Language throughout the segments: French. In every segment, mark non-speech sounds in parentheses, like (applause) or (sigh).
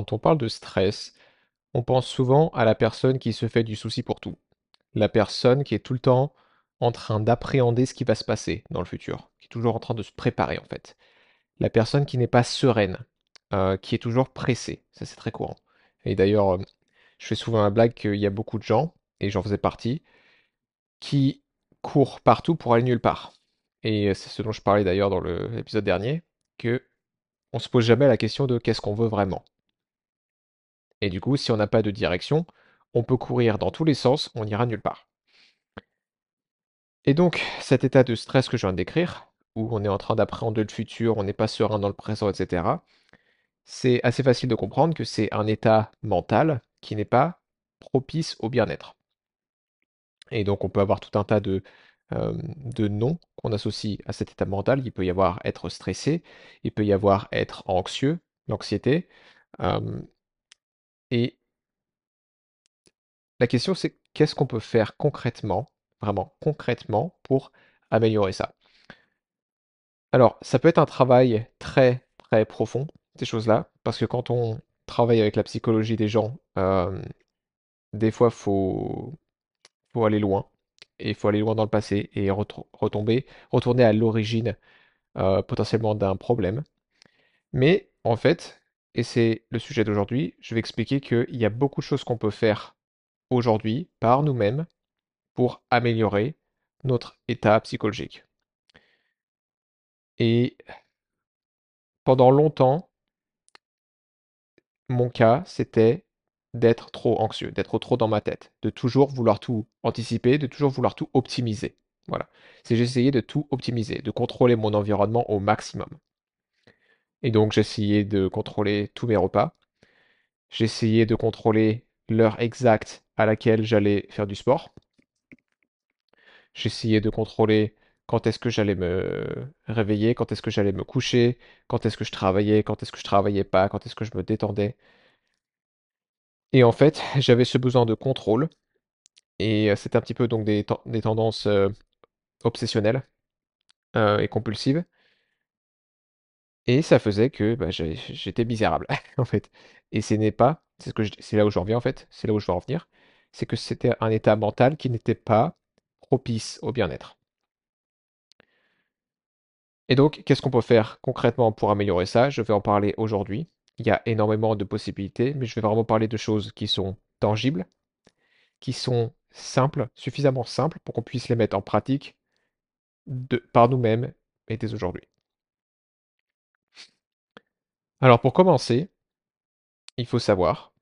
Quand on parle de stress, on pense souvent à la personne qui se fait du souci pour tout. La personne qui est tout le temps en train d'appréhender ce qui va se passer dans le futur, qui est toujours en train de se préparer en fait. La personne qui n'est pas sereine, euh, qui est toujours pressée, ça c'est très courant. Et d'ailleurs, euh, je fais souvent la blague qu'il y a beaucoup de gens, et j'en faisais partie, qui courent partout pour aller nulle part. Et c'est ce dont je parlais d'ailleurs dans l'épisode dernier, que on se pose jamais la question de qu'est-ce qu'on veut vraiment. Et du coup, si on n'a pas de direction, on peut courir dans tous les sens, on n'ira nulle part. Et donc, cet état de stress que je viens de décrire, où on est en train d'appréhender le futur, on n'est pas serein dans le présent, etc., c'est assez facile de comprendre que c'est un état mental qui n'est pas propice au bien-être. Et donc, on peut avoir tout un tas de, de noms qu'on associe à cet état mental. Il peut y avoir être stressé, il peut y avoir être anxieux, l'anxiété. Et la question, c'est qu'est-ce qu'on peut faire concrètement, vraiment concrètement, pour améliorer ça? Alors, ça peut être un travail très, très profond, ces choses-là, parce que quand on travaille avec la psychologie des gens, des fois, faut, faut aller loin, et il faut aller loin dans le passé et retomber, retourner à l'origine potentiellement d'un problème. Mais en fait, et c'est le sujet d'aujourd'hui, je vais expliquer qu'il y a beaucoup de choses qu'on peut faire aujourd'hui par nous-mêmes pour améliorer notre état psychologique. Et pendant longtemps, mon cas, c'était d'être trop anxieux, d'être trop dans ma tête, de toujours vouloir tout anticiper, de toujours vouloir tout optimiser. Voilà. C'est j'essayais de tout optimiser, de contrôler mon environnement au maximum. Et donc j'essayais de contrôler tous mes repas. J'essayais de contrôler l'heure exacte à laquelle j'allais faire du sport. J'essayais de contrôler quand est-ce que j'allais me réveiller, quand est-ce que j'allais me coucher, quand est-ce que je travaillais, quand est-ce que je travaillais pas, quand est-ce que je me détendais. Et en fait, (laughs) j'avais ce besoin de contrôle et c'est un petit peu donc des, tendances obsessionnelles et compulsives. Et ça faisait que bah, j'étais misérable, (laughs) en fait. Et ce n'est pas, c'est ce que c'est là où je reviens en fait, c'est là où je veux en venir, c'est que c'était un état mental qui n'était pas propice au bien-être. Et donc, qu'est-ce qu'on peut faire concrètement pour améliorer ça? Je vais en parler aujourd'hui. Il y a énormément de possibilités, mais je vais vraiment parler de choses qui sont tangibles, qui sont simples, suffisamment simples pour qu'on puisse les mettre en pratique par nous-mêmes et dès aujourd'hui. Alors pour commencer, il faut savoir,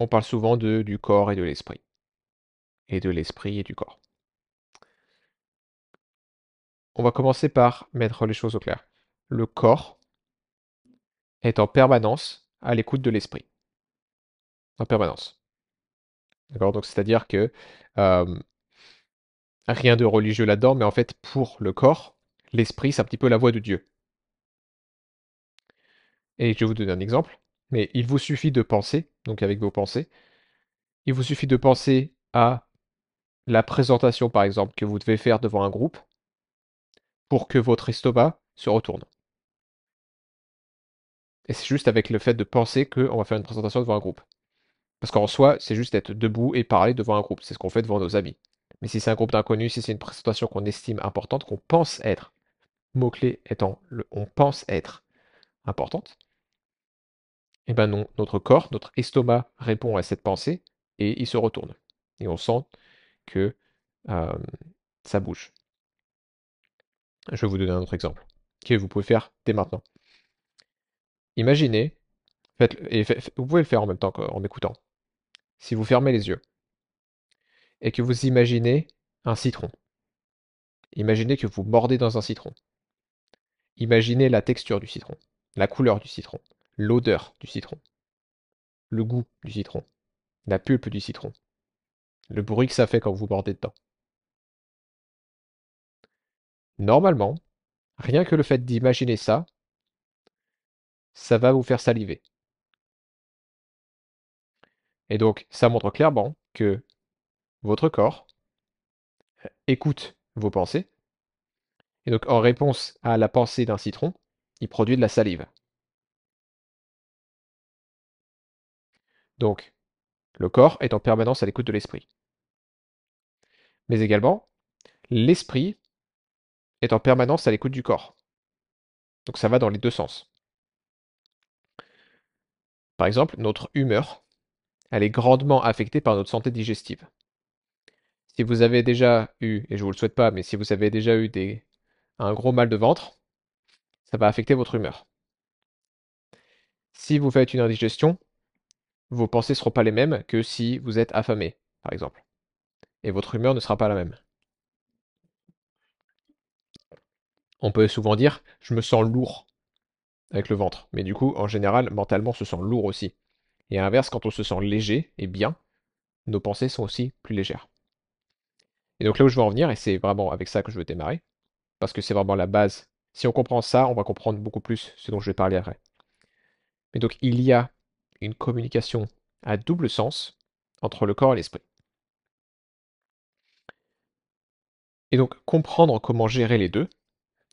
on parle souvent de, du corps et de l'esprit, et de l'esprit et du corps. On va commencer par mettre les choses au clair. Le corps est en permanence à l'écoute de l'esprit. En permanence. D'accord? Donc c'est-à-dire que rien de religieux là-dedans, mais en fait pour le corps, l'esprit c'est un petit peu la voix de Dieu. Et je vais vous donner un exemple, mais il vous suffit de penser, donc avec vos pensées, il vous suffit de penser à la présentation par exemple que vous devez faire devant un groupe pour que votre estomac se retourne. Et c'est juste avec le fait de penser qu'on va faire une présentation devant un groupe. Parce qu'en soi, c'est juste être debout et parler devant un groupe. C'est ce qu'on fait devant nos amis. Mais si c'est un groupe d'inconnus, si c'est une présentation qu'on estime importante, qu'on pense être, mot-clé étant le on pense être importante, eh ben non, notre corps, notre estomac répond à cette pensée et il se retourne. Et on sent que ça bouge. Je vais vous donner un autre exemple que vous pouvez faire dès maintenant. Imaginez, et vous pouvez le faire en même temps qu'en m'écoutant. Si vous fermez les yeux et que vous imaginez un citron, imaginez que vous mordez dans un citron. Imaginez la texture du citron, la couleur du citron, l'odeur du citron, le goût du citron, la pulpe du citron, le bruit que ça fait quand vous mordez dedans. Normalement, rien que le fait d'imaginer ça, ça va vous faire saliver. Et donc, ça montre clairement que votre corps écoute vos pensées. Et donc, en réponse à la pensée d'un citron, il produit de la salive. Donc, le corps est en permanence à l'écoute de l'esprit. Mais également, l'esprit est en permanence à l'écoute du corps. Donc ça va dans les deux sens. Par exemple, notre humeur, elle est grandement affectée par notre santé digestive. Si vous avez déjà eu, et je ne vous le souhaite pas, mais si vous avez déjà eu un gros mal de ventre, ça va affecter votre humeur. Si vous faites une indigestion, vos pensées ne seront pas les mêmes que si vous êtes affamé, par exemple. Et votre humeur ne sera pas la même. On peut souvent dire je me sens lourd avec le ventre, mais du coup, en général, mentalement, on se sent lourd aussi. Et à l'inverse, quand on se sent léger et bien, nos pensées sont aussi plus légères. Et donc là où je veux en venir, et c'est vraiment avec ça que je veux démarrer, parce que c'est vraiment la base. Si on comprend ça, on va comprendre beaucoup plus ce dont je vais parler après. Mais donc il y a une communication à double sens entre le corps et l'esprit. Et donc comprendre comment gérer les deux,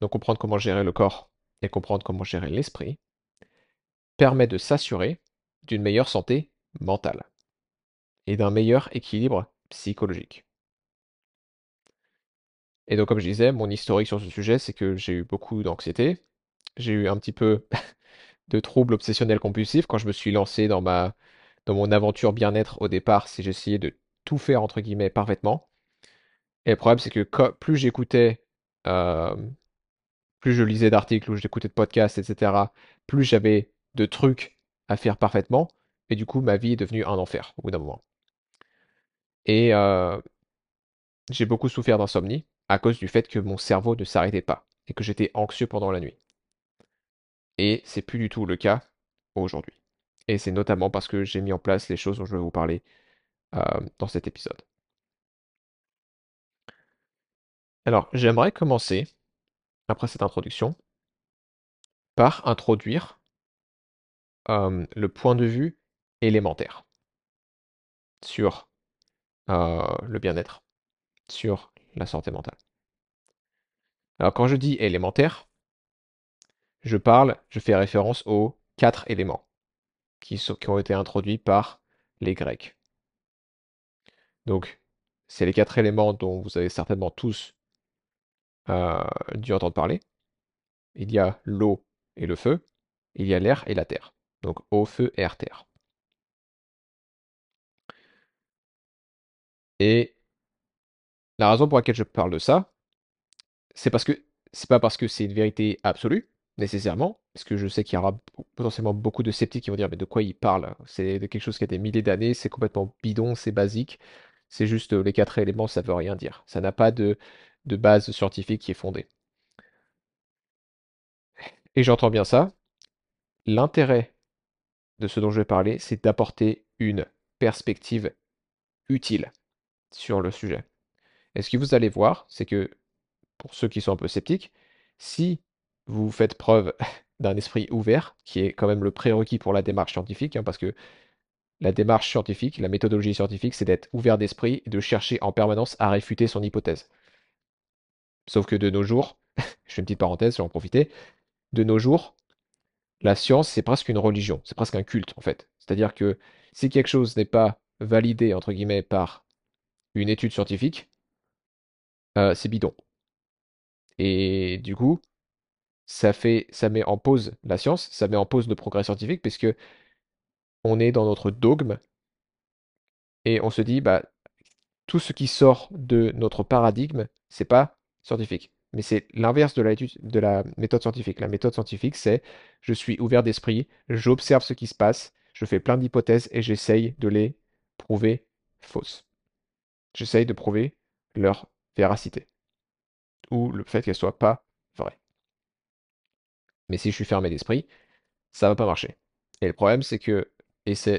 donc comprendre comment gérer le corps et comprendre comment gérer l'esprit, permet de s'assurer d'une meilleure santé mentale et d'un meilleur équilibre psychologique. Et donc, comme je disais, mon historique sur ce sujet, c'est que j'ai eu beaucoup d'anxiété, j'ai eu un petit peu de troubles obsessionnels compulsifs quand je me suis lancé dans ma dans mon aventure bien-être au départ, c'est j'essayais de tout faire entre guillemets parfaitement. Et le problème, c'est que plus j'écoutais, euh, plus je lisais d'articles ou j'écoutais de podcasts, etc., plus j'avais de trucs à faire parfaitement. Et du coup, ma vie est devenue un enfer au bout d'un moment. Et euh, j'ai beaucoup souffert d'insomnie à cause du fait que mon cerveau ne s'arrêtait pas et que j'étais anxieux pendant la nuit. Et c'est plus du tout le cas aujourd'hui. Et c'est notamment parce que j'ai mis en place les choses dont je vais vous parler euh, dans cet épisode. Alors, j'aimerais commencer, après cette introduction, par introduire le point de vue élémentaire sur euh, le bien-être, sur la santé mentale. Alors, quand je dis élémentaire, je parle, je fais référence aux quatre éléments qui, ont été introduits par les Grecs. Donc, c'est les quatre éléments dont vous avez certainement tous euh, dû entendre parler. Il y a l'eau et le feu, il y a l'air et la terre. Donc eau, feu, air, terre. Et la raison pour laquelle je parle de ça, c'est parce que c'est pas parce que c'est une vérité absolue, nécessairement, parce que je sais qu'il y aura potentiellement beaucoup de sceptiques qui vont dire mais de quoi il parle? C'est quelque chose qui a des milliers d'années, c'est complètement bidon, c'est basique, c'est juste les quatre éléments, ça veut rien dire. Ça n'a pas de, de base scientifique qui est fondée. Et j'entends bien ça. L'intérêt de ce dont je vais parler, c'est d'apporter une perspective utile sur le sujet. Et ce que vous allez voir, c'est que pour ceux qui sont un peu sceptiques, si vous faites preuve (laughs) d'un esprit ouvert, qui est quand même le prérequis pour la démarche scientifique, hein, parce que la démarche scientifique, la méthodologie scientifique, c'est d'être ouvert d'esprit et de chercher en permanence à réfuter son hypothèse. Sauf que de nos jours, (laughs) je fais une petite parenthèse, je vais en profiter, de nos jours, la science, c'est presque une religion, c'est presque un culte en fait. C'est-à-dire que si quelque chose n'est pas validé, entre guillemets, par une étude scientifique, euh, c'est bidon. Et du coup, ça fait, ça met en pause la science, ça met en pause le progrès scientifique, puisque on est dans notre dogme et on se dit, bah, tout ce qui sort de notre paradigme, c'est pas scientifique. Mais c'est l'inverse de la, de la méthode scientifique. La méthode scientifique, c'est je suis ouvert d'esprit, j'observe ce qui se passe, je fais plein d'hypothèses et j'essaye de les prouver fausses. J'essaye de prouver leur véracité. Ou le fait qu'elles soient pas vraies. Mais si je suis fermé d'esprit, ça va pas marcher. Et le problème, c'est que, et, ça,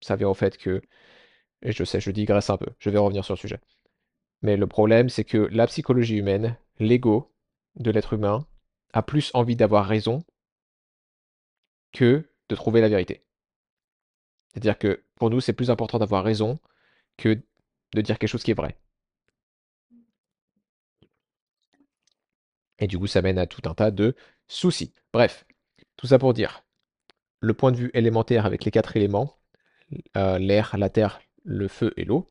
ça vient au fait que, je sais, je digresse un peu, je vais revenir sur le sujet. Mais le problème, c'est que la psychologie humaine, l'ego de l'être humain, a plus envie d'avoir raison que de trouver la vérité. C'est-à-dire que pour nous, c'est plus important d'avoir raison que de dire quelque chose qui est vrai. Et du coup, ça mène à tout un tas de soucis. Bref, tout ça pour dire, le point de vue élémentaire avec les quatre éléments, euh, l'air, la terre, le feu et l'eau,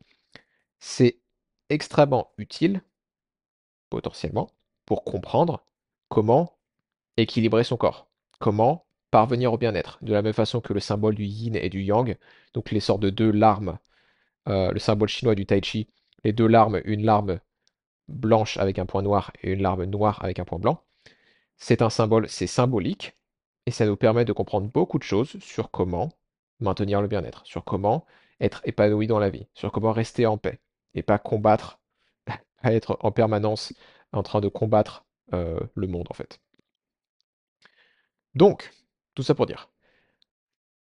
c'est extrêmement utile, potentiellement, pour comprendre comment équilibrer son corps, comment parvenir au bien-être. De la même façon que le symbole du yin et du yang, donc les sortes de deux larmes, euh, le symbole chinois du tai chi, les deux larmes, une larme blanche avec un point noir et une larme noire avec un point blanc, c'est un symbole, c'est symbolique, et ça nous permet de comprendre beaucoup de choses sur comment maintenir le bien-être, sur comment être épanoui dans la vie, sur comment rester en paix, et pas combattre, (laughs) être en permanence en train de combattre euh, le monde en fait. Donc, tout ça pour dire,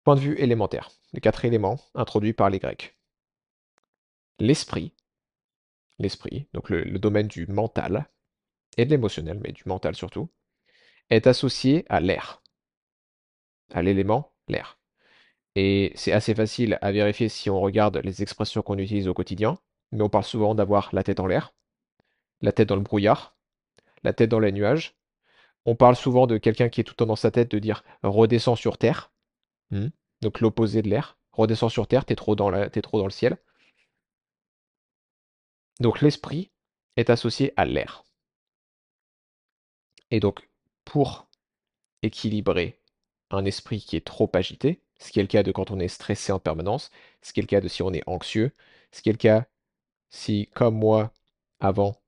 point de vue élémentaire, les quatre éléments introduits par les Grecs. L'esprit, l'esprit, donc le, domaine du mental et de l'émotionnel, mais du mental surtout, est associé à l'air, à l'élément l'air. Et c'est assez facile à vérifier si on regarde les expressions qu'on utilise au quotidien, mais on parle souvent d'avoir la tête en l'air, la tête dans le brouillard, la tête dans les nuages. On parle souvent de quelqu'un qui est tout le temps dans sa tête de dire redescends sur terre, hmm. donc l'opposé de l'air, redescends sur terre, t'es trop dans le ciel. Donc l'esprit est associé à l'air. Et donc, pour équilibrer un esprit qui est trop agité, ce qui est le cas de quand on est stressé en permanence, ce qui est le cas de si on est anxieux, ce qui est le cas si, comme moi, avant,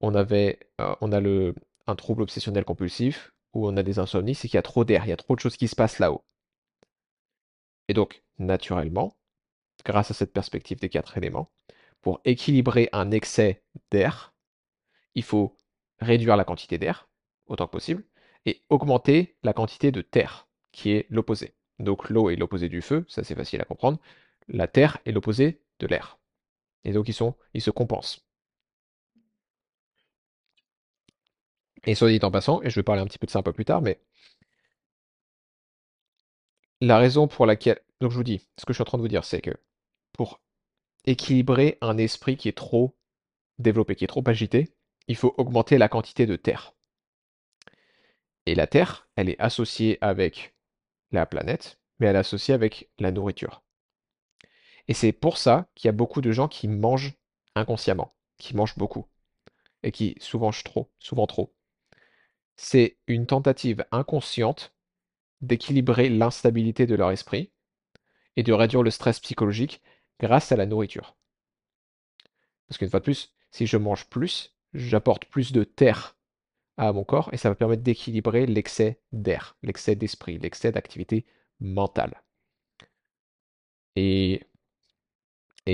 on avait, euh, on a le, un trouble obsessionnel compulsif, ou on a des insomnies, c'est qu'il y a trop d'air, il y a trop de choses qui se passent là-haut. Et donc, naturellement, grâce à cette perspective des quatre éléments, pour équilibrer un excès d'air, il faut réduire la quantité d'air, autant que possible, et augmenter la quantité de terre, qui est l'opposé. Donc l'eau est l'opposé du feu, ça c'est facile à comprendre. La terre est l'opposé de l'air. Et donc ils, se compensent. Et soit dit en passant, et je vais parler un petit peu de ça un peu plus tard, mais la raison pour laquelle... Donc je vous dis, ce que je suis en train de vous dire, c'est que pour équilibrer un esprit qui est trop développé, qui est trop agité, il faut augmenter la quantité de terre. Et la terre, elle est associée avec la planète, mais elle est associée avec la nourriture. Et c'est pour ça qu'il y a beaucoup de gens qui mangent inconsciemment, qui mangent beaucoup, et qui souvent trop, souvent trop. C'est une tentative inconsciente d'équilibrer l'instabilité de leur esprit et de réduire le stress psychologique grâce à la nourriture. Parce qu'une fois de plus, si je mange plus, j'apporte plus de terre à mon corps et ça va permettre d'équilibrer l'excès d'air, l'excès d'esprit, l'excès d'activité mentale. Et,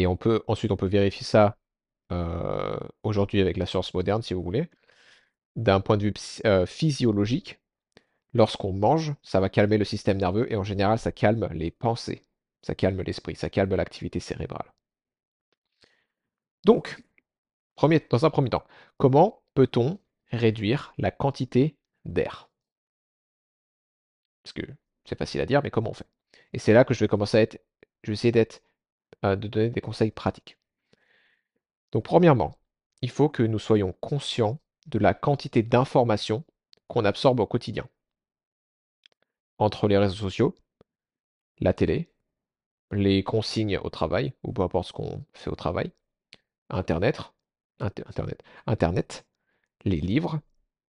on peut ensuite on peut vérifier ça euh, aujourd'hui avec la science moderne si vous voulez. D'un point de vue euh, physiologique, lorsqu'on mange, ça va calmer le système nerveux et en général ça calme les pensées, ça calme l'esprit, ça calme l'activité cérébrale. Donc, dans un premier temps, comment peut-on réduire la quantité d'air? Parce que c'est facile à dire, mais comment on fait? Et c'est là que je vais commencer à être, je vais essayer d'être, euh, de donner des conseils pratiques. Donc premièrement, il faut que nous soyons conscients de la quantité d'informations qu'on absorbe au quotidien. Entre les réseaux sociaux, la télé, les consignes au travail, ou peu importe ce qu'on fait au travail, Internet, Internet, Internet, les livres,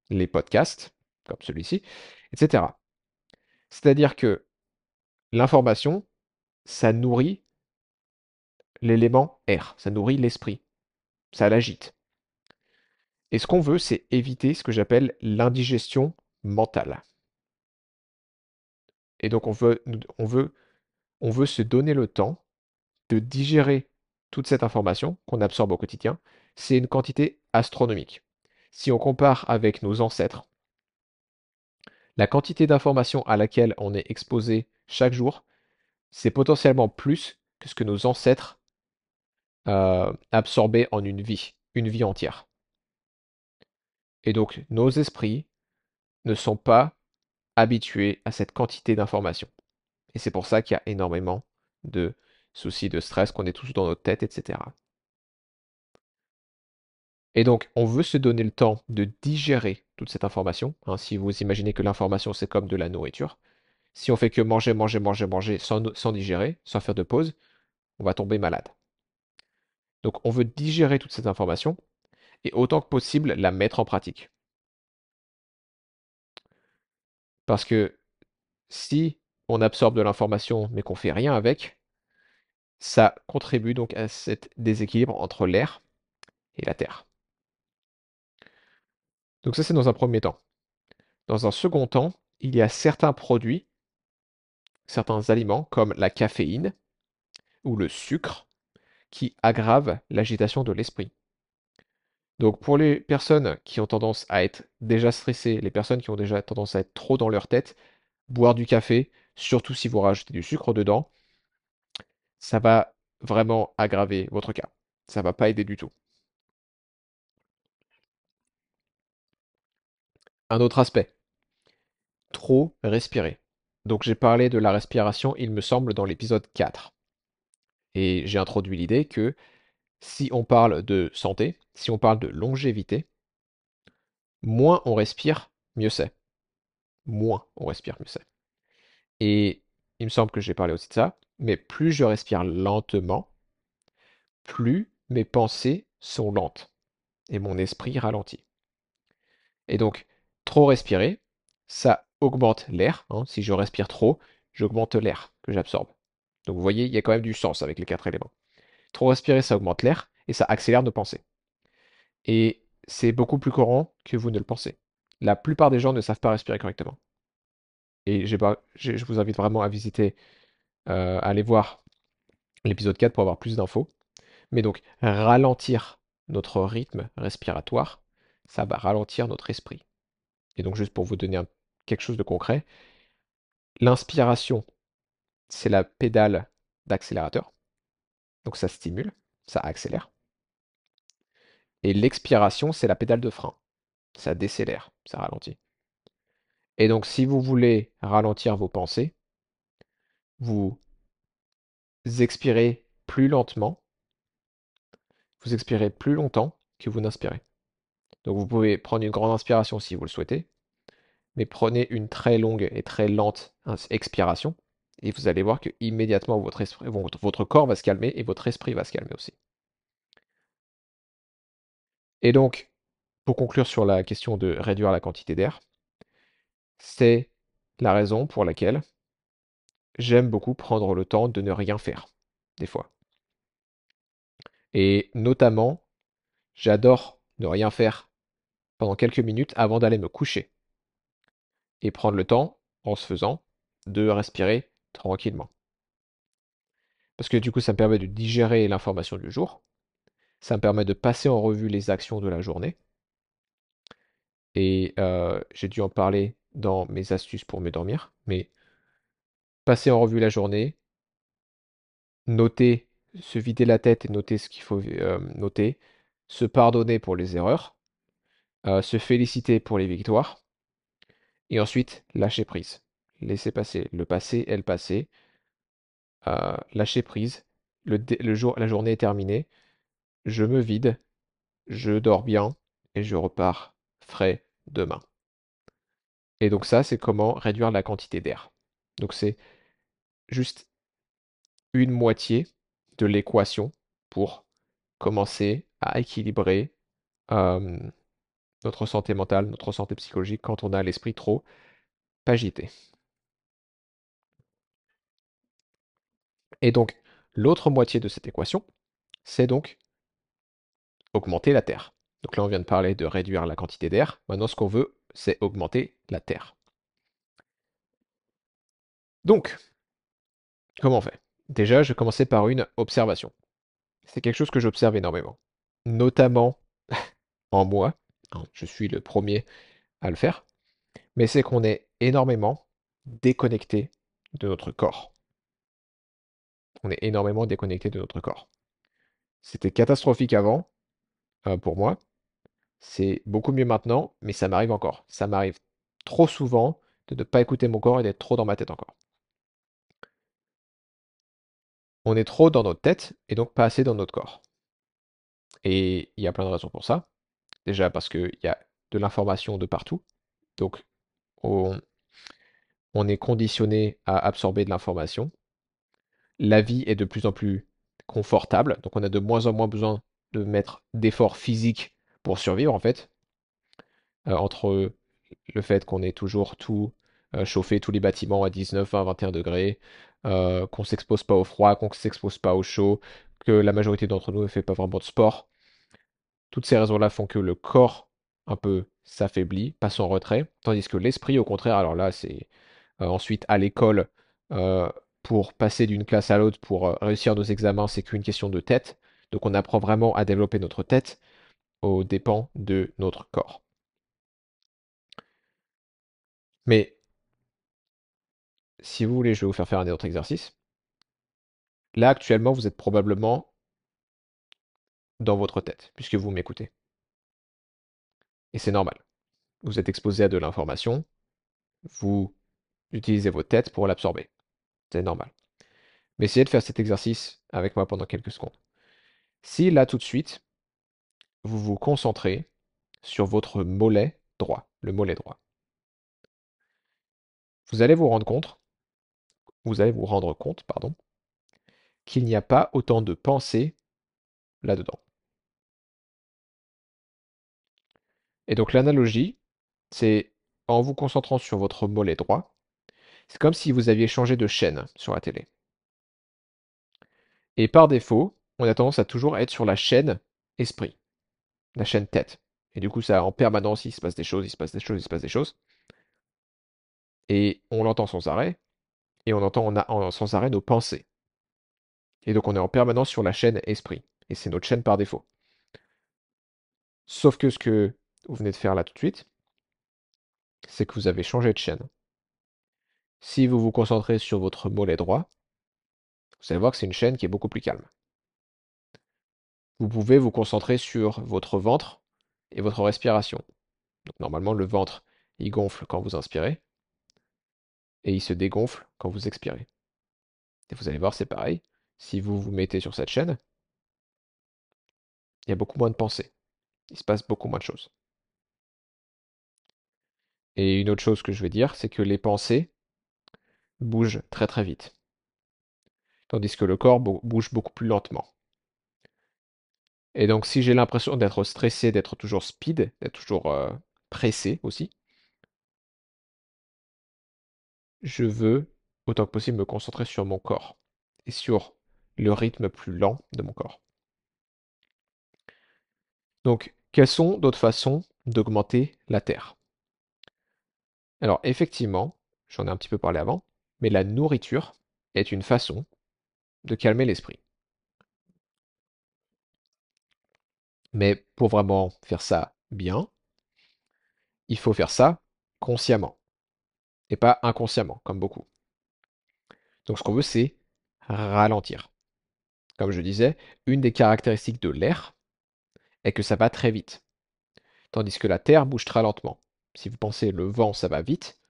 les podcasts, comme celui-ci, etc. C'est-à-dire que l'information, ça nourrit l'élément R, ça nourrit l'esprit, ça l'agite. Et ce qu'on veut, c'est éviter ce que j'appelle l'indigestion mentale. Et donc on veut, on, veut, on veut se donner le temps de digérer toute cette information qu'on absorbe au quotidien. C'est une quantité astronomique si on compare avec nos ancêtres, la quantité d'informations à laquelle on est exposé chaque jour, c'est potentiellement plus que ce que nos ancêtres euh, absorbaient en une vie, une vie entière. Et donc nos esprits ne sont pas habitués à cette quantité d'informations. Et c'est pour ça qu'il y a énormément de soucis de stress, qu'on est tous dans notre tête, etc. Et donc, on veut se donner le temps de digérer toute cette information. Hein. si vous imaginez que l'information, c'est comme de la nourriture, Si on fait que manger, manger, manger, manger sans, sans digérer, sans faire de pause, on va tomber malade. Donc on veut digérer toute cette information et autant que possible la mettre en pratique. Parce que si on absorbe de l'information mais qu'on fait rien avec, ça contribue donc à cet déséquilibre entre l'air et la terre. Donc ça c'est dans un premier temps. Dans un second temps, il y a certains produits, certains aliments comme la caféine ou le sucre qui aggravent l'agitation de l'esprit. Donc pour les personnes qui ont tendance à être déjà stressées, les personnes qui ont déjà tendance à être trop dans leur tête, boire du café, surtout si vous rajoutez du sucre dedans, ça va vraiment aggraver votre cas. Ça va pas aider du tout. Un autre aspect, trop respirer. Donc j'ai parlé de la respiration, il me semble, dans l'épisode 4. Et j'ai introduit l'idée que si on parle de santé, si on parle de longévité, moins on respire, mieux c'est. Moins on respire, mieux c'est. Et il me semble que j'ai parlé aussi de ça, mais plus je respire lentement, plus mes pensées sont lentes et mon esprit ralentit. Et donc, trop respirer, ça augmente l'air. Hein. Si je respire trop, j'augmente l'air que j'absorbe. Donc vous voyez, il y a quand même du sens avec les quatre éléments. Trop respirer, ça augmente l'air et ça accélère nos pensées. Et c'est beaucoup plus courant que vous ne le pensez. La plupart des gens ne savent pas respirer correctement. Et je vous invite vraiment à visiter, euh, à aller voir l'épisode 4 pour avoir plus d'infos. Mais donc, ralentir notre rythme respiratoire, ça va ralentir notre esprit. Et donc, juste pour vous donner quelque chose de concret, l'inspiration, c'est la pédale d'accélérateur. Donc ça stimule, ça accélère. Et l'expiration, c'est la pédale de frein. Ça décélère, ça ralentit. Et donc si vous voulez ralentir vos pensées, vous expirez plus lentement, vous expirez plus longtemps que vous n'inspirez. Donc vous pouvez prendre une grande inspiration si vous le souhaitez, mais prenez une très longue et très lente expiration, et vous allez voir que immédiatement votre, votre corps va se calmer et votre esprit va se calmer aussi. Et donc, pour conclure sur la question de réduire la quantité d'air, c'est la raison pour laquelle j'aime beaucoup prendre le temps de ne rien faire, des fois. Et notamment, j'adore ne rien faire pendant quelques minutes avant d'aller me coucher. Et prendre le temps, en se faisant, de respirer tranquillement. Parce que du coup, ça me permet de digérer l'information du jour. Ça me permet de passer en revue les actions de la journée. Et euh, j'ai dû en parler dans mes astuces pour me dormir. Mais passer en revue la journée, noter, se vider la tête et noter ce qu'il faut euh, noter, se pardonner pour les erreurs, euh, se féliciter pour les victoires, et ensuite lâcher prise. Laisser passer. Le passé est le passé. lâcher prise. La journée est terminée je me vide, je dors bien et je repars frais demain. Et donc ça, c'est comment réduire la quantité d'air. Donc c'est juste une moitié de l'équation pour commencer à équilibrer notre santé mentale, notre santé psychologique quand on a l'esprit trop agité. Et donc, l'autre moitié de cette équation, c'est donc augmenter la Terre. Donc là, on vient de parler de réduire la quantité d'air. Maintenant, ce qu'on veut, c'est augmenter la Terre. Donc, comment on fait? Déjà, je vais commencer par une observation. C'est quelque chose que j'observe énormément. Notamment (laughs) en moi. Je suis le premier à le faire. Mais c'est qu'on est énormément déconnecté de notre corps. On est énormément déconnecté de notre corps. C'était catastrophique avant, pour moi. C'est beaucoup mieux maintenant, mais ça m'arrive encore. Ça m'arrive trop souvent de ne pas écouter mon corps et d'être trop dans ma tête encore. On est trop dans notre tête et donc pas assez dans notre corps. Et il y a plein de raisons pour ça. Déjà parce qu'il y a de l'information de partout. Donc on, est conditionné à absorber de l'information. La vie est de plus en plus confortable, donc on a de moins en moins besoin de mettre d'efforts physiques pour survivre en fait. Euh, entre le fait qu'on ait toujours tout euh, chauffé, tous les bâtiments à 19, 20, 21 degrés, euh, qu'on s'expose pas au froid, qu'on s'expose pas au chaud, que la majorité d'entre nous ne fait pas vraiment de sport. Toutes ces raisons-là font que le corps un peu s'affaiblit, passe en retrait, tandis que l'esprit, au contraire, alors là, c'est ensuite à l'école, pour passer d'une classe à l'autre, pour réussir nos examens, c'est qu'une question de tête. Donc on apprend vraiment à développer notre tête aux dépens de notre corps. Mais si vous voulez, je vais vous faire faire un autre exercice. Là, actuellement, vous êtes probablement dans votre tête, puisque vous m'écoutez. Et c'est normal. Vous êtes exposé à de l'information, vous utilisez votre tête pour l'absorber. C'est normal. Mais essayez de faire cet exercice avec moi pendant quelques secondes. Si là, tout de suite, vous vous concentrez sur votre mollet droit, le mollet droit, vous allez vous rendre compte, vous allez vous rendre compte, pardon, qu'il n'y a pas autant de pensées là-dedans. Et donc l'analogie, c'est en vous concentrant sur votre mollet droit, c'est comme si vous aviez changé de chaîne sur la télé. Et par défaut, on a tendance à toujours être sur la chaîne esprit, la chaîne tête. Et du coup, ça en permanence, il se passe des choses, il se passe des choses, il se passe des choses. Et on l'entend sans arrêt, et on entend sans arrêt nos pensées. Et donc on est en permanence sur la chaîne esprit. Et c'est notre chaîne par défaut. Sauf que ce que vous venez de faire là tout de suite, c'est que vous avez changé de chaîne. Si vous vous concentrez sur votre mollet droit, vous allez voir que c'est une chaîne qui est beaucoup plus calme. Vous pouvez vous concentrer sur votre ventre et votre respiration. normalement, le ventre, il gonfle quand vous inspirez et il se dégonfle quand vous expirez. Et vous allez voir, c'est pareil. Si vous vous mettez sur cette chaîne, il y a beaucoup moins de pensées. Il se passe beaucoup moins de choses. Et une autre chose que je vais dire, c'est que les pensées bougent très très vite. Tandis que le corps bouge beaucoup plus lentement. Et donc si j'ai l'impression d'être stressé, d'être toujours speed, d'être toujours euh, pressé aussi, je veux autant que possible me concentrer sur mon corps et sur le rythme plus lent de mon corps. Donc, quelles sont d'autres façons d'augmenter la Terre? Alors, effectivement, j'en ai un petit peu parlé avant, mais la nourriture est une façon de calmer l'esprit. Mais pour vraiment faire ça bien, il faut faire ça consciemment et pas inconsciemment, comme beaucoup. Donc ce qu'on veut, c'est ralentir. Comme je disais, une des caractéristiques de l'air est que ça va très vite, tandis que la Terre bouge très lentement. Si vous pensez le vent, ça va vite,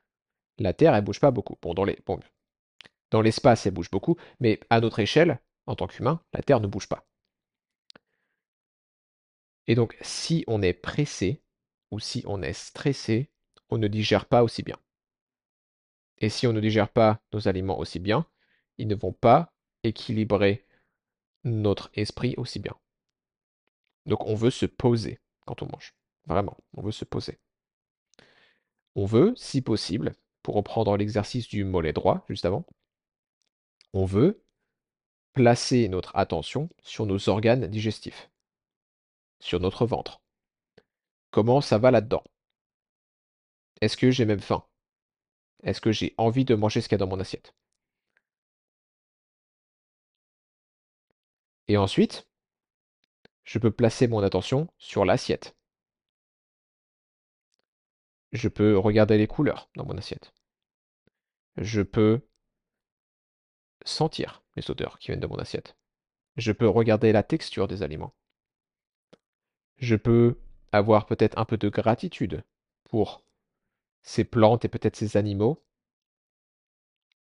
la Terre, elle bouge pas beaucoup. Dans dans l'espace, elle bouge beaucoup, mais à notre échelle, en tant qu'humain, la Terre ne bouge pas. Et donc, si on est pressé ou si on est stressé, on ne digère pas aussi bien. Et si on ne digère pas nos aliments aussi bien, ils ne vont pas équilibrer notre esprit aussi bien. Donc on veut se poser quand on mange. Vraiment, on veut se poser. On veut, si possible, pour reprendre l'exercice du mollet droit juste avant, on veut placer notre attention sur nos organes digestifs, sur notre ventre. Comment ça va là-dedans? Est-ce que j'ai même faim? Est-ce que j'ai envie de manger ce qu'il y a dans mon assiette? Et ensuite, je peux placer mon attention sur l'assiette. Je peux regarder les couleurs dans mon assiette. Je peux sentir les odeurs qui viennent de mon assiette. Je peux regarder la texture des aliments. Je peux avoir peut-être un peu de gratitude pour ces plantes et peut-être ces animaux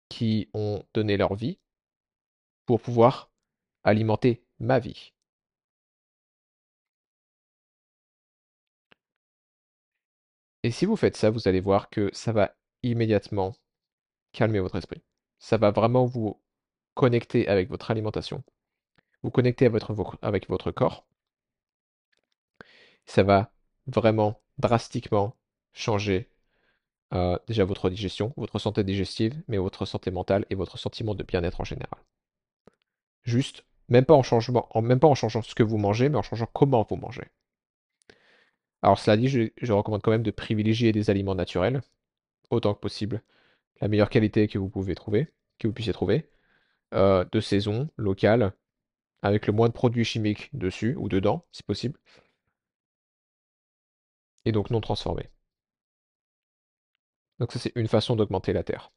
qui ont donné leur vie pour pouvoir alimenter ma vie. Et si vous faites ça, vous allez voir que ça va immédiatement calmer votre esprit. Ça va vraiment vous connecter avec votre alimentation, vous connecter avec votre, corps. Ça va vraiment drastiquement changer euh, déjà votre digestion, votre santé digestive, mais votre santé mentale et votre sentiment de bien-être en général. Juste, même pas en changement, en, même pas en changeant ce que vous mangez, mais en changeant comment vous mangez. Alors cela dit, je, je recommande quand même de privilégier des aliments naturels, autant que possible, la meilleure qualité que vous pouvez trouver, que vous puissiez trouver, euh, de saison, locale, avec le moins de produits chimiques dessus ou dedans, si possible, et donc non transformés. Donc ça c'est une façon d'augmenter la terre.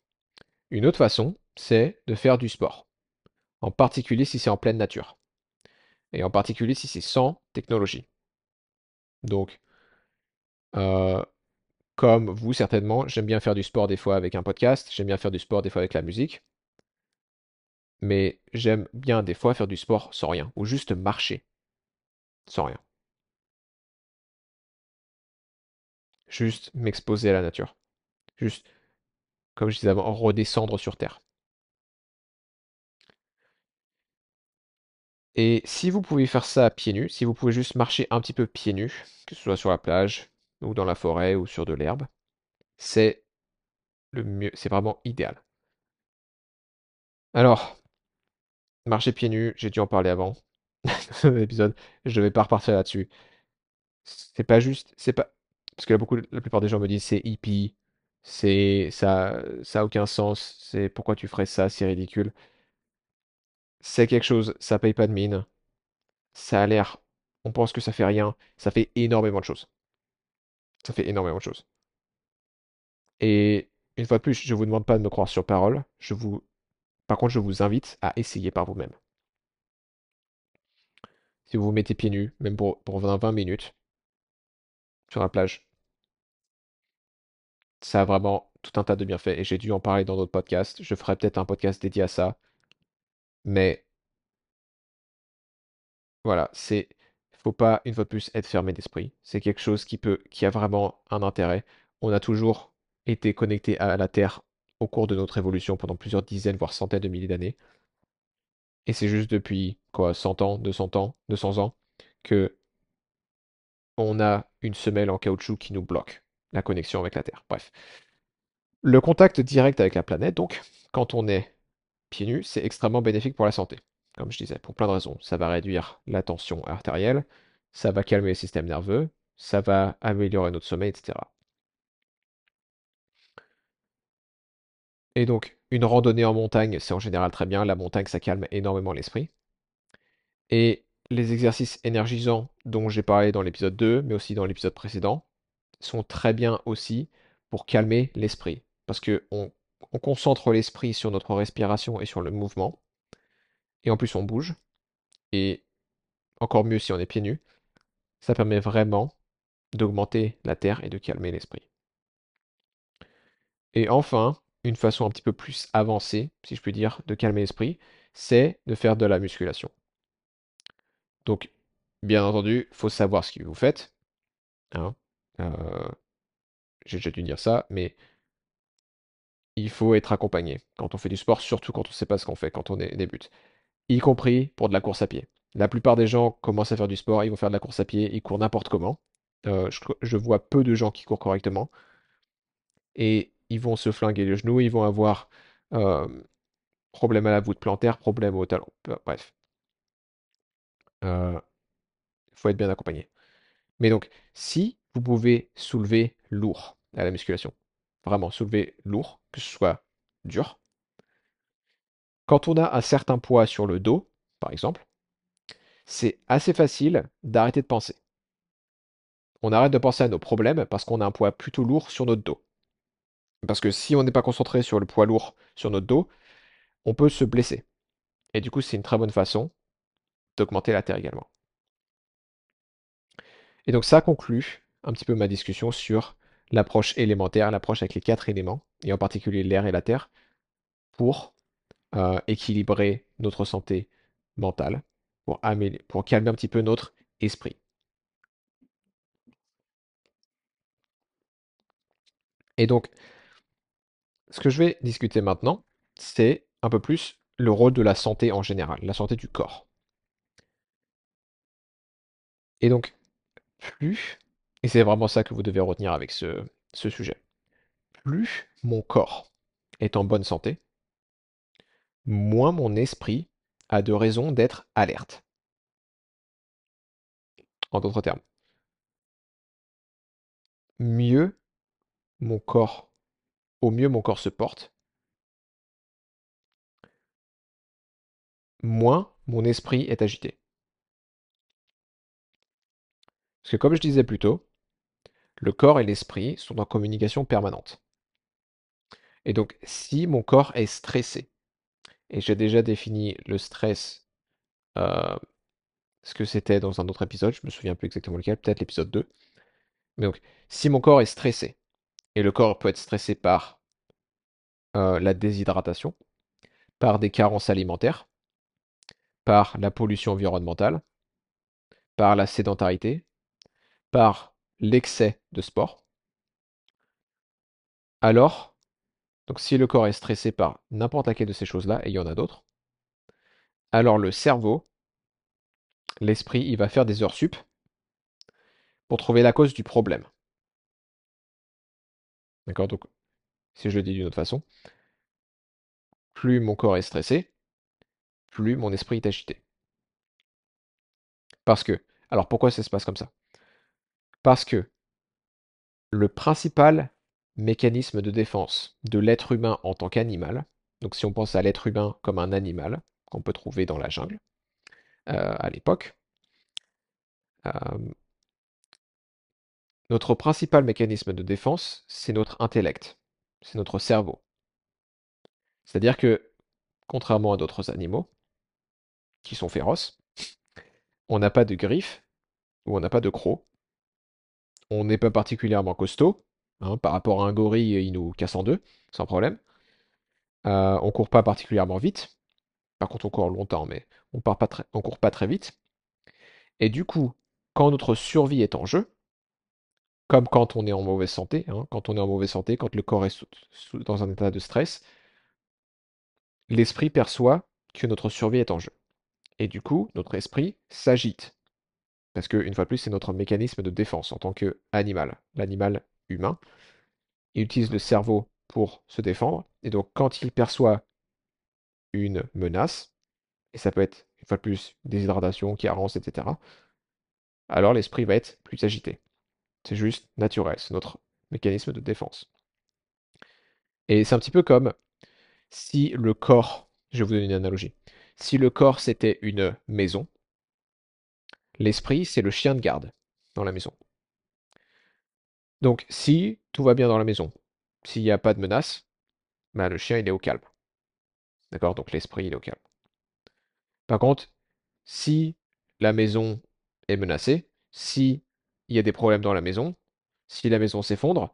Une autre façon, c'est de faire du sport, en particulier si c'est en pleine nature, et en particulier si c'est sans technologie. Donc, euh, comme vous certainement, j'aime bien faire du sport des fois avec un podcast, j'aime bien faire du sport des fois avec la musique, mais j'aime bien des fois faire du sport sans rien, ou juste marcher sans rien. Juste m'exposer à la nature. Juste, comme je disais avant, redescendre sur Terre. Et si vous pouvez faire ça pieds nus, si vous pouvez juste marcher un petit peu pieds nus, que ce soit sur la plage, ou dans la forêt, ou sur de l'herbe, c'est le mieux, c'est vraiment idéal. Alors, marcher pieds nus, j'ai dû en parler avant (laughs) l'épisode, je ne vais pas repartir là-dessus. C'est pas juste, c'est pas, parce que beaucoup, la plupart des gens me disent c'est hippie, c'est ça, ça aucun sens, c'est pourquoi tu ferais ça, c'est ridicule. C'est quelque chose, ça paye pas de mine, ça a l'air, on pense que ça fait rien, ça fait énormément de choses. Ça fait énormément de choses. Et une fois de plus, je vous demande pas de me croire sur parole, je vous, par contre, je vous invite à essayer par vous-même. Si vous vous mettez pieds nus, même pour, pour 20 minutes, sur la plage, ça a vraiment tout un tas de bienfaits et j'ai dû en parler dans d'autres podcasts. Je ferai peut-être un podcast dédié à ça. Mais voilà, c'est faut pas une fois de plus être fermé d'esprit. C'est quelque chose qui peut qui a vraiment un intérêt. On a toujours été connecté à la Terre au cours de notre évolution pendant plusieurs dizaines voire centaines de milliers d'années. Et c'est juste depuis quoi 100 ans, 200 ans, 200 ans que on a une semelle en caoutchouc qui nous bloque la connexion avec la Terre. Bref. Le contact direct avec la planète, donc, quand on est pieds nus, c'est extrêmement bénéfique pour la santé. Comme je disais, pour plein de raisons. Ça va réduire la tension artérielle, ça va calmer le système nerveux, ça va améliorer notre sommeil, etc. Et donc, une randonnée en montagne, c'est en général très bien. La montagne, ça calme énormément l'esprit. Et les exercices énergisants dont j'ai parlé dans l'épisode 2, mais aussi dans l'épisode précédent, sont très bien aussi pour calmer l'esprit. Parce que on, concentre l'esprit sur notre respiration et sur le mouvement. Et en plus, on bouge. Et encore mieux si on est pieds nus. Ça permet vraiment d'augmenter la terre et de calmer l'esprit. Et enfin, une façon un petit peu plus avancée, si je puis dire, de calmer l'esprit, c'est de faire de la musculation. Donc, bien entendu, il faut savoir ce que vous faites. Hein. Euh, j'ai déjà dû dire ça, mais il faut être accompagné quand on fait du sport, surtout quand on ne sait pas ce qu'on fait, quand on débute, y compris pour de la course à pied. La plupart des gens commencent à faire du sport, ils vont faire de la course à pied, ils courent n'importe comment. Euh, je, vois peu de gens qui courent correctement. Et ils vont se flinguer le genou, ils vont avoir euh, problème à la voûte plantaire, problème au talon. Bref. Il faut être bien accompagné. Mais donc, si vous pouvez soulever lourd à la musculation, vraiment soulever lourd, que ce soit dur, quand on a un certain poids sur le dos, par exemple, c'est assez facile d'arrêter de penser. On arrête de penser à nos problèmes parce qu'on a un poids plutôt lourd sur notre dos. Parce que si on n'est pas concentré sur le poids lourd sur notre dos, on peut se blesser. Et du coup, c'est une très bonne façon d'augmenter la terre également. Et donc ça conclut un petit peu ma discussion sur l'approche élémentaire, l'approche avec les quatre éléments, et en particulier l'air et la terre, pour euh, équilibrer notre santé mentale, pour, pour calmer un petit peu notre esprit. Et donc, ce que je vais discuter maintenant, c'est un peu plus le rôle de la santé en général, la santé du corps. Et donc, plus, et c'est vraiment ça que vous devez retenir avec ce, sujet, plus mon corps est en bonne santé, moins mon esprit a de raisons d'être alerte. En d'autres termes, mieux mon corps, au mieux mon corps se porte, moins mon esprit est agité. Parce que comme je disais plus tôt, le corps et l'esprit sont en communication permanente. Et donc, si mon corps est stressé, et j'ai déjà défini le stress, euh, ce que c'était dans un autre épisode, je me souviens plus exactement lequel, peut-être l'épisode 2. Mais donc, si mon corps est stressé, et le corps peut être stressé par euh, la déshydratation, par des carences alimentaires, par la pollution environnementale, par la sédentarité, par l'excès de sport, alors, donc si le corps est stressé par n'importe laquelle de ces choses-là, et il y en a d'autres, alors le cerveau, l'esprit, il va faire des heures sup pour trouver la cause du problème. D'accord? Donc, si je le dis d'une autre façon, plus mon corps est stressé, plus mon esprit est agité. Parce que, alors pourquoi ça se passe comme ça? Parce que le principal mécanisme de défense de l'être humain en tant qu'animal, donc si on pense à l'être humain comme un animal qu'on peut trouver dans la jungle euh, à l'époque, euh, notre principal mécanisme de défense, c'est notre intellect, c'est notre cerveau. C'est-à-dire que, contrairement à d'autres animaux, qui sont féroces, on n'a pas de griffes ou on n'a pas de crocs. On n'est pas particulièrement costaud. Hein, par rapport à un gorille, il nous casse en deux, sans problème. Euh, on court pas particulièrement vite. Par contre, on court longtemps, mais on part court pas très vite. Et du coup, quand notre survie est en jeu, comme quand on est en mauvaise santé, hein, quand on est en mauvaise santé, quand le corps est dans un état de stress, l'esprit perçoit que notre survie est en jeu. Et du coup, notre esprit s'agite. Parce que, une fois de plus, c'est notre mécanisme de défense en tant qu'animal. L'animal humain, il utilise le cerveau pour se défendre. Et donc, quand il perçoit une menace, et ça peut être, une fois de plus, déshydratation, carence, etc., alors l'esprit va être plus agité. C'est juste naturel, c'est notre mécanisme de défense. Et c'est un petit peu comme si le corps, je vais vous donner une analogie, si le corps c'était une maison, l'esprit c'est le chien de garde dans la maison. Donc si tout va bien dans la maison, s'il n'y a pas de menace, bah, le chien il est au calme. D'accord? Donc l'esprit il est au calme. Par contre, si la maison est menacée, si il y a des problèmes dans la maison, si la maison s'effondre,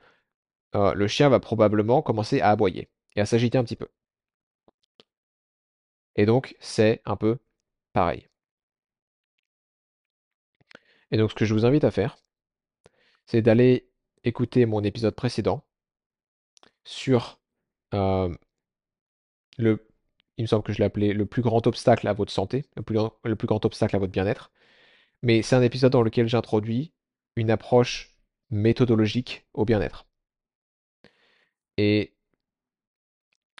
euh, le chien va probablement commencer à aboyer et à s'agiter un petit peu. Et donc, c'est un peu pareil. Et donc, ce que je vous invite à faire, c'est d'aller écouter mon épisode précédent sur le, il me semble que je l'ai appelé le plus grand obstacle à votre santé, le plus grand obstacle à votre bien-être. Mais c'est un épisode dans lequel j'introduis une approche méthodologique au bien-être. Et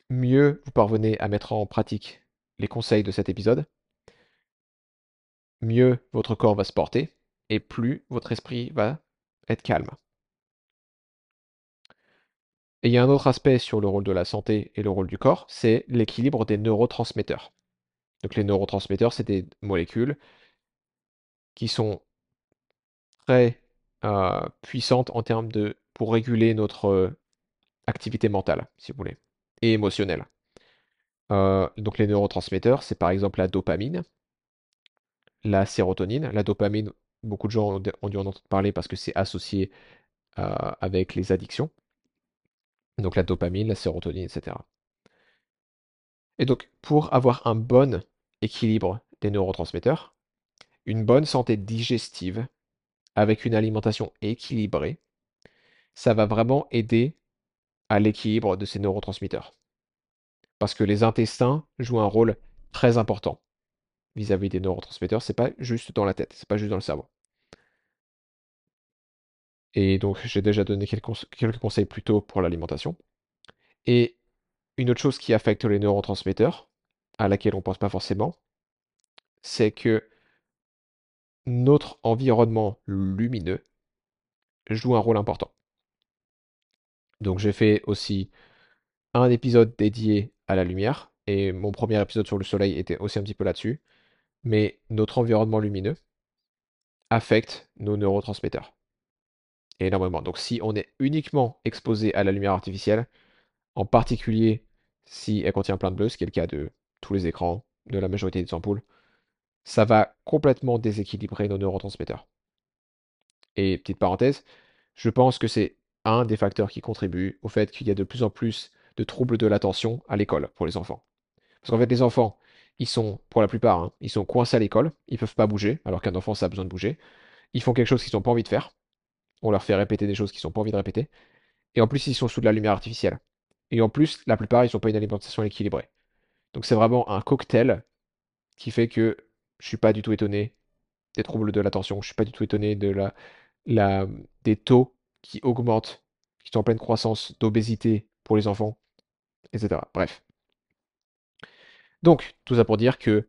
mieux vous parvenez à mettre en pratique les conseils de cet épisode, mieux votre corps va se porter et plus votre esprit va être calme. Et il y a un autre aspect sur le rôle de la santé et le rôle du corps, c'est l'équilibre des neurotransmetteurs. Donc les neurotransmetteurs, c'est des molécules qui sont très euh, puissantes en termes de pour réguler notre euh, activité mentale, si vous voulez, et émotionnelle. Euh, donc les neurotransmetteurs, c'est par exemple la dopamine, la sérotonine. La dopamine, beaucoup de gens ont dû en entendre parler parce que c'est associé avec les addictions. Donc la dopamine, la sérotonine, etc. Et donc pour avoir un bon équilibre des neurotransmetteurs, une bonne santé digestive avec une alimentation équilibrée, ça va vraiment aider à l'équilibre de ces neurotransmetteurs. Parce que les intestins jouent un rôle très important vis-à-vis des neurotransmetteurs. C'est pas juste dans la tête, c'est pas juste dans le cerveau. Et donc, j'ai déjà donné quelques, conseils plus tôt pour l'alimentation. Et une autre chose qui affecte les neurotransmetteurs, à laquelle on ne pense pas forcément, c'est que notre environnement lumineux joue un rôle important. Donc j'ai fait aussi un épisode dédié à la lumière, et mon premier épisode sur le soleil était aussi un petit peu là-dessus, mais notre environnement lumineux affecte nos neurotransmetteurs énormément. Donc si on est uniquement exposé à la lumière artificielle, en particulier si elle contient plein de bleu, ce qui est le cas de tous les écrans, de la majorité des ampoules, ça va complètement déséquilibrer nos neurotransmetteurs. Et petite parenthèse, je pense que c'est un des facteurs qui contribue au fait qu'il y a de plus en plus de troubles de l'attention à l'école pour les enfants. Parce qu'en fait, les enfants, ils sont, pour la plupart, hein, ils sont coincés à l'école, ils peuvent pas bouger, alors qu'un enfant, ça a besoin de bouger. Ils font quelque chose qu'ils n'ont pas envie de faire. On leur fait répéter des choses qu'ils n'ont pas envie de répéter. Et en plus, ils sont sous de la lumière artificielle. Et en plus, la plupart, ils n'ont pas une alimentation équilibrée. Donc c'est vraiment un cocktail qui fait que je suis pas du tout étonné des troubles de l'attention, je suis pas du tout étonné de la, la, des taux qui augmentent, qui sont en pleine croissance d'obésité pour les enfants, etc. Bref. Donc, tout ça pour dire que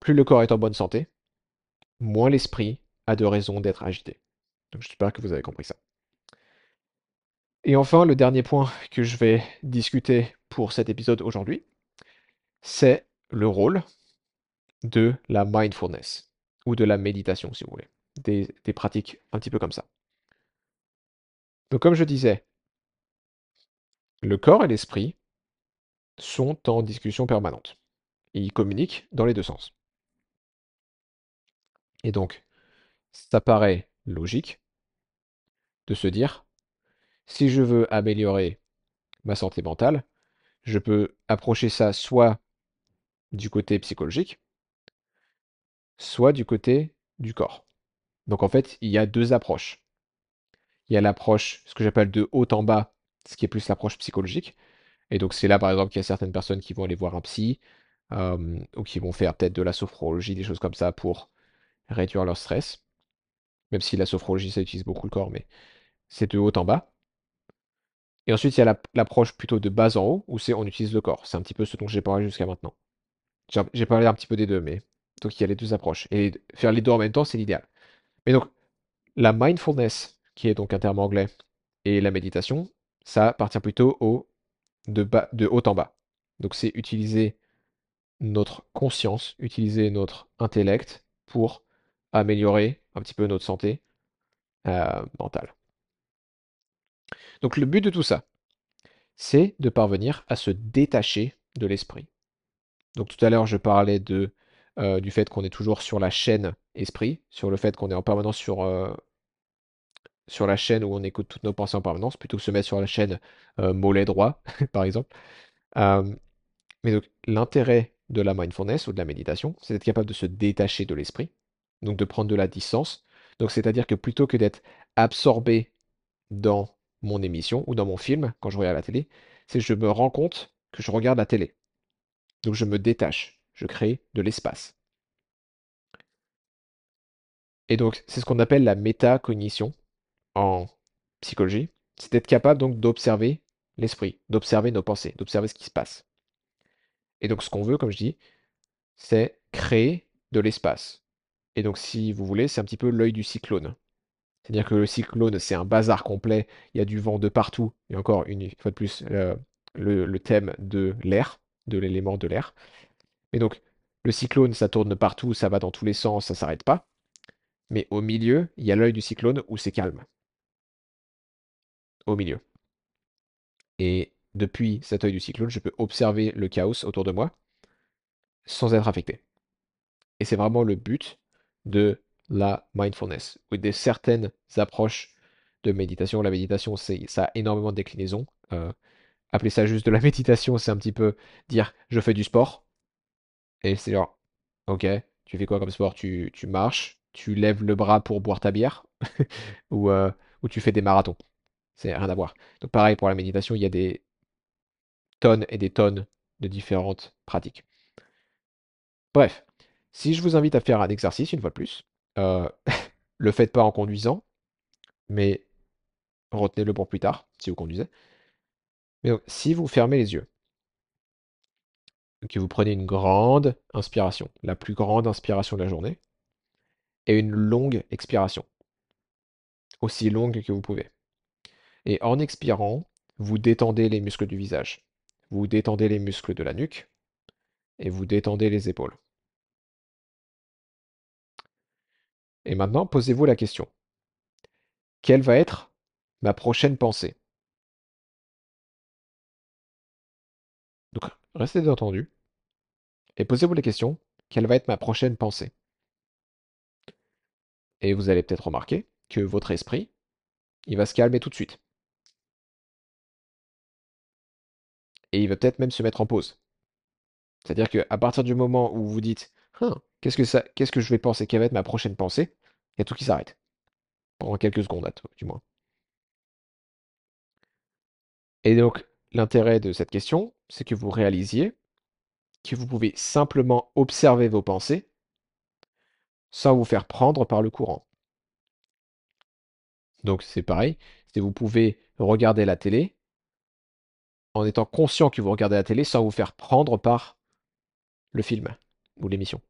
plus le corps est en bonne santé, moins l'esprit a de raisons d'être agité. Donc j'espère que vous avez compris ça. Et enfin, le dernier point (laughs) que je vais discuter pour cet épisode aujourd'hui, c'est le rôle de la mindfulness ou de la méditation, si vous voulez. Des, des pratiques un petit peu comme ça. Donc comme je disais, le corps et l'esprit sont en discussion permanente. Ils communiquent dans les deux sens. Et donc, ça paraît logique de se dire, si je veux améliorer ma santé mentale, je peux approcher ça soit du côté psychologique, soit du côté du corps. Donc en fait, il y a deux approches. Il y a l'approche, ce que j'appelle de haut en bas, ce qui est plus l'approche psychologique. Et donc c'est là par exemple qu'il y a certaines personnes qui vont aller voir un psy, ou qui vont faire peut-être de la sophrologie, des choses comme ça pour réduire leur stress. Même si la sophrologie, ça utilise beaucoup le corps, mais c'est de haut en bas. Et ensuite, il y a l'approche plutôt de bas en haut, où c'est on utilise le corps. C'est un petit peu ce dont j'ai parlé jusqu'à maintenant. J'ai parlé un petit peu des deux, mais donc il y a les deux approches. Et faire les deux en même temps, c'est l'idéal. Mais donc, la mindfulness, qui est donc un terme anglais, et la méditation, ça appartient plutôt au de, haut en bas. Donc c'est utiliser notre conscience, utiliser notre intellect pour améliorer un petit peu notre santé euh, mentale. Donc le but de tout ça, c'est de parvenir à se détacher de l'esprit. Donc tout à l'heure, je parlais euh, du fait qu'on est toujours sur la chaîne esprit, sur le fait qu'on est en permanence sur, euh, sur la chaîne où on écoute toutes nos pensées en permanence, plutôt que se mettre sur la chaîne euh, mollet droit, (laughs) par exemple. mais donc l'intérêt de la mindfulness ou de la méditation, c'est d'être capable de se détacher de l'esprit, donc de prendre de la distance. Donc c'est-à-dire que plutôt que d'être absorbé dans mon émission ou dans mon film quand je regarde la télé, c'est que je me rends compte que je regarde la télé. Donc je me détache, je crée de l'espace. Et donc c'est ce qu'on appelle la métacognition en psychologie, c'est d'être capable donc d'observer l'esprit, d'observer nos pensées, d'observer ce qui se passe. Et donc ce qu'on veut, comme je dis, c'est créer de l'espace. Et donc si vous voulez, c'est un petit peu l'œil du cyclone. C'est-à-dire que le cyclone, c'est un bazar complet, il y a du vent de partout, et encore une fois de plus, le, thème de l'air, de l'élément de l'air. Mais donc, le cyclone, ça tourne partout, ça va dans tous les sens, ça s'arrête pas. Mais au milieu, il y a l'œil du cyclone où c'est calme. Au milieu. Et depuis cet œil du cyclone, je peux observer le chaos autour de moi sans être affecté. Et c'est vraiment le but de la mindfulness, ou des certaines approches de méditation. La méditation, c'est, ça a énormément de déclinaisons. Euh, appeler ça juste de la (laughs) méditation, c'est un petit peu dire je fais du sport. Et c'est genre, ok, tu fais quoi comme sport? Tu, tu, marches, tu lèves le bras pour boire ta bière, (laughs) ou, euh, ou tu fais des marathons. C'est rien à voir. Donc pareil pour la méditation, il y a des tonnes et des tonnes de différentes pratiques. Bref, si je vous invite à faire un exercice, une fois de plus, euh, (laughs) le faites pas en conduisant, mais retenez-le pour plus tard, si vous conduisez. Mais si vous fermez les yeux, que vous prenez une grande inspiration, la plus grande inspiration de la journée, et une longue expiration, aussi longue que vous pouvez. Et en expirant, vous détendez les muscles du visage, vous détendez les muscles de la nuque, et vous détendez les épaules. Et maintenant, posez-vous la question. Quelle va être ma prochaine pensée? Donc, restez détendu et posez-vous la question. Quelle va être ma prochaine pensée? Et vous allez peut-être remarquer que votre esprit, il va se calmer tout de suite. Et il va peut-être même se mettre en pause. C'est-à-dire qu'à partir du moment où vous dites hein, qu'est-ce que ça, qu'est-ce que je vais penser, quelle va être ma prochaine pensée, il y a tout qui s'arrête. Pendant quelques secondes, du moins. Et donc, l'intérêt de cette question, c'est que vous réalisiez que vous pouvez simplement observer vos pensées sans vous faire prendre par le courant. Donc c'est pareil, c'est vous pouvez regarder la télé en étant conscient que vous regardez la télé sans vous faire prendre par le film ou l'émission.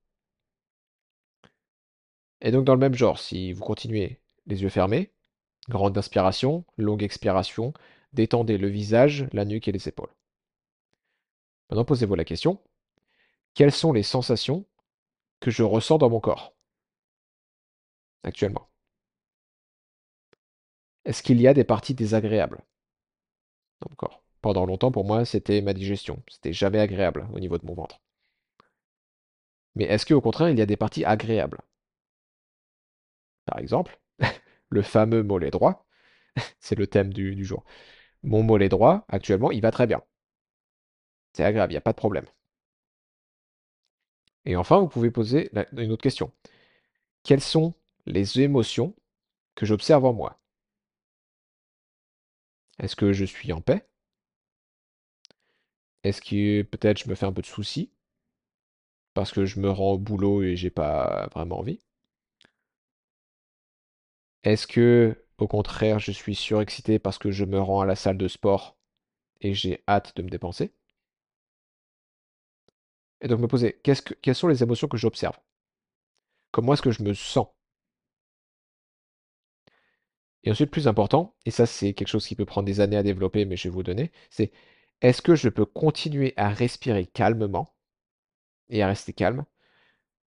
Et donc dans le même genre, si vous continuez les yeux fermés, grande inspiration, longue expiration, détendez le visage, la nuque et les épaules. Maintenant posez-vous la question, quelles sont les sensations que je ressens dans mon corps actuellement? Est-ce qu'il y a des parties désagréables dans mon corps? Pendant longtemps, pour moi, c'était ma digestion. C'était jamais agréable au niveau de mon ventre. Mais est-ce qu'au contraire, il y a des parties agréables? Par exemple, (laughs) le fameux mollet droit, (laughs) c'est le thème du, du jour. Mon mollet droit, actuellement, il va très bien. C'est agréable, il n'y a pas de problème. Et enfin, vous pouvez poser une autre question. Quelles sont les émotions que j'observe en moi? Est-ce que je suis en paix? Est-ce que peut-être je me fais un peu de soucis? Parce que je me rends au boulot et j'ai pas vraiment envie? Est-ce que, au contraire, je suis surexcité parce que je me rends à la salle de sport et j'ai hâte de me dépenser? Et donc me poser, que, quelles sont les émotions que j'observe? Comment est-ce que je me sens? Et ensuite, plus important, et ça c'est quelque chose qui peut prendre des années à développer, mais je vais vous donner, c'est est-ce que je peux continuer à respirer calmement et à rester calme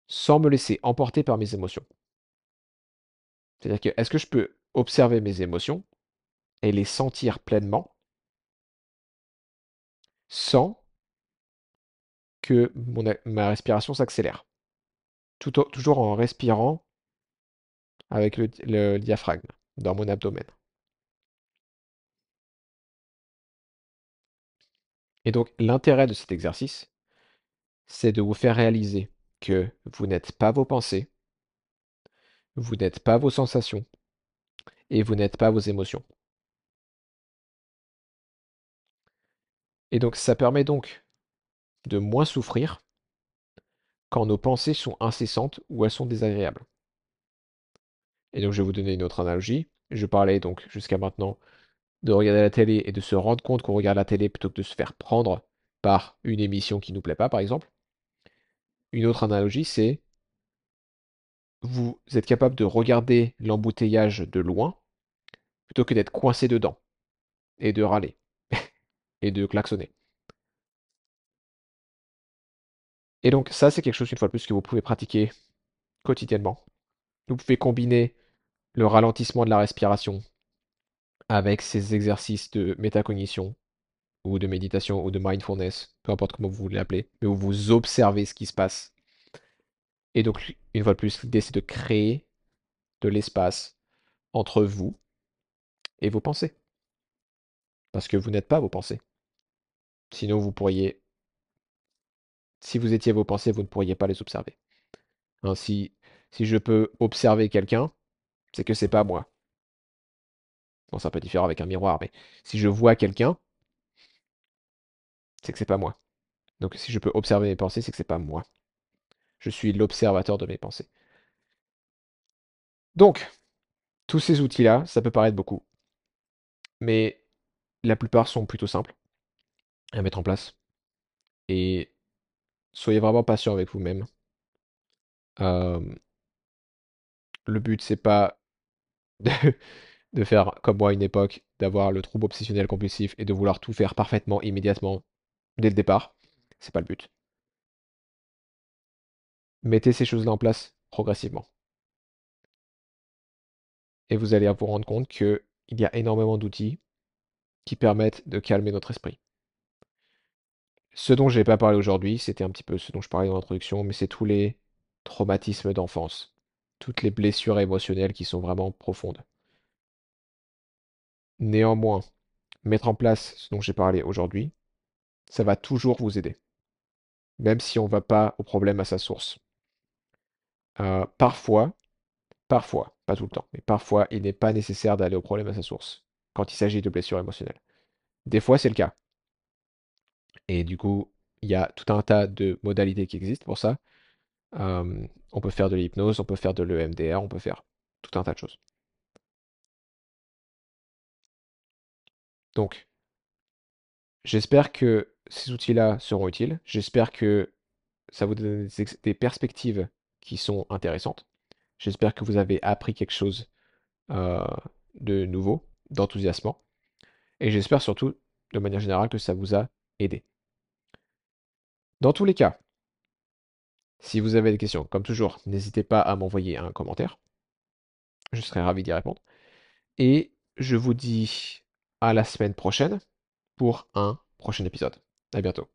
sans me laisser emporter par mes émotions? C'est-à-dire que est-ce que je peux observer mes émotions et les sentir pleinement sans que ma respiration s'accélère? Toujours en respirant avec le diaphragme dans mon abdomen. Et donc l'intérêt de cet exercice, c'est de vous faire réaliser que vous n'êtes pas vos pensées, vous n'êtes pas vos sensations et vous n'êtes pas vos émotions. Et donc ça permet donc de moins souffrir quand nos pensées sont incessantes ou elles sont désagréables. Et donc je vais vous donner une autre analogie. Je parlais donc jusqu'à maintenant de regarder la télé et de se rendre compte qu'on regarde la télé plutôt que de se faire prendre par une émission qui ne nous plaît pas, par exemple. Une autre analogie, c'est vous êtes capable de regarder l'embouteillage de loin plutôt que d'être coincé dedans et de râler (laughs) et de klaxonner. Et donc ça, c'est quelque chose, une fois de plus, que vous pouvez pratiquer quotidiennement. Vous pouvez combiner le ralentissement de la respiration avec ces exercices de métacognition ou de méditation ou de mindfulness, peu importe comment vous voulez l'appeler, mais où vous observez ce qui se passe. Et donc, une fois de plus, l'idée c'est de créer de l'espace entre vous et vos pensées. Parce que vous n'êtes pas vos pensées. Sinon, vous pourriez... Si vous étiez vos pensées, vous ne pourriez pas les observer. Ainsi, si je peux observer quelqu'un, c'est que c'est pas moi. Bon, c'est un peu différent avec un miroir, mais si je vois quelqu'un, c'est que c'est pas moi. Donc si je peux observer mes pensées, c'est que c'est pas moi. Je suis l'observateur de mes pensées. Donc, tous ces outils-là, ça peut paraître beaucoup, mais la plupart sont plutôt simples à mettre en place. Et soyez vraiment patient avec vous-même. Le but, c'est pas de, de faire comme moi à une époque, d'avoir le trouble obsessionnel compulsif et de vouloir tout faire parfaitement, immédiatement, dès le départ. C'est pas le but. Mettez ces choses-là en place progressivement. Et vous allez vous rendre compte qu'il y a énormément d'outils qui permettent de calmer notre esprit. Ce dont je n'ai pas parlé aujourd'hui, c'était un petit peu ce dont je parlais dans l'introduction, mais c'est tous les traumatismes d'enfance, toutes les blessures émotionnelles qui sont vraiment profondes. Néanmoins, mettre en place ce dont j'ai parlé aujourd'hui, ça va toujours vous aider, même si on ne va pas au problème à sa source. Euh, parfois, parfois, pas tout le temps, mais parfois, il n'est pas nécessaire d'aller au problème à sa source quand il s'agit de blessures émotionnelles. Des fois, c'est le cas. Et du coup, il y a tout un tas de modalités qui existent pour ça. On peut faire de l'hypnose, on peut faire de l'EMDR, on peut faire tout un tas de choses. Donc, j'espère que ces outils-là seront utiles. J'espère que ça vous donne des, perspectives qui sont intéressantes. J'espère que vous avez appris quelque chose euh, de nouveau, d'enthousiasmant. Et j'espère surtout, de manière générale, que ça vous a aidé. Dans tous les cas, si vous avez des questions, comme toujours, n'hésitez pas à m'envoyer un commentaire. Je serai ravi d'y répondre. Et je vous dis à la semaine prochaine pour un prochain épisode. À bientôt.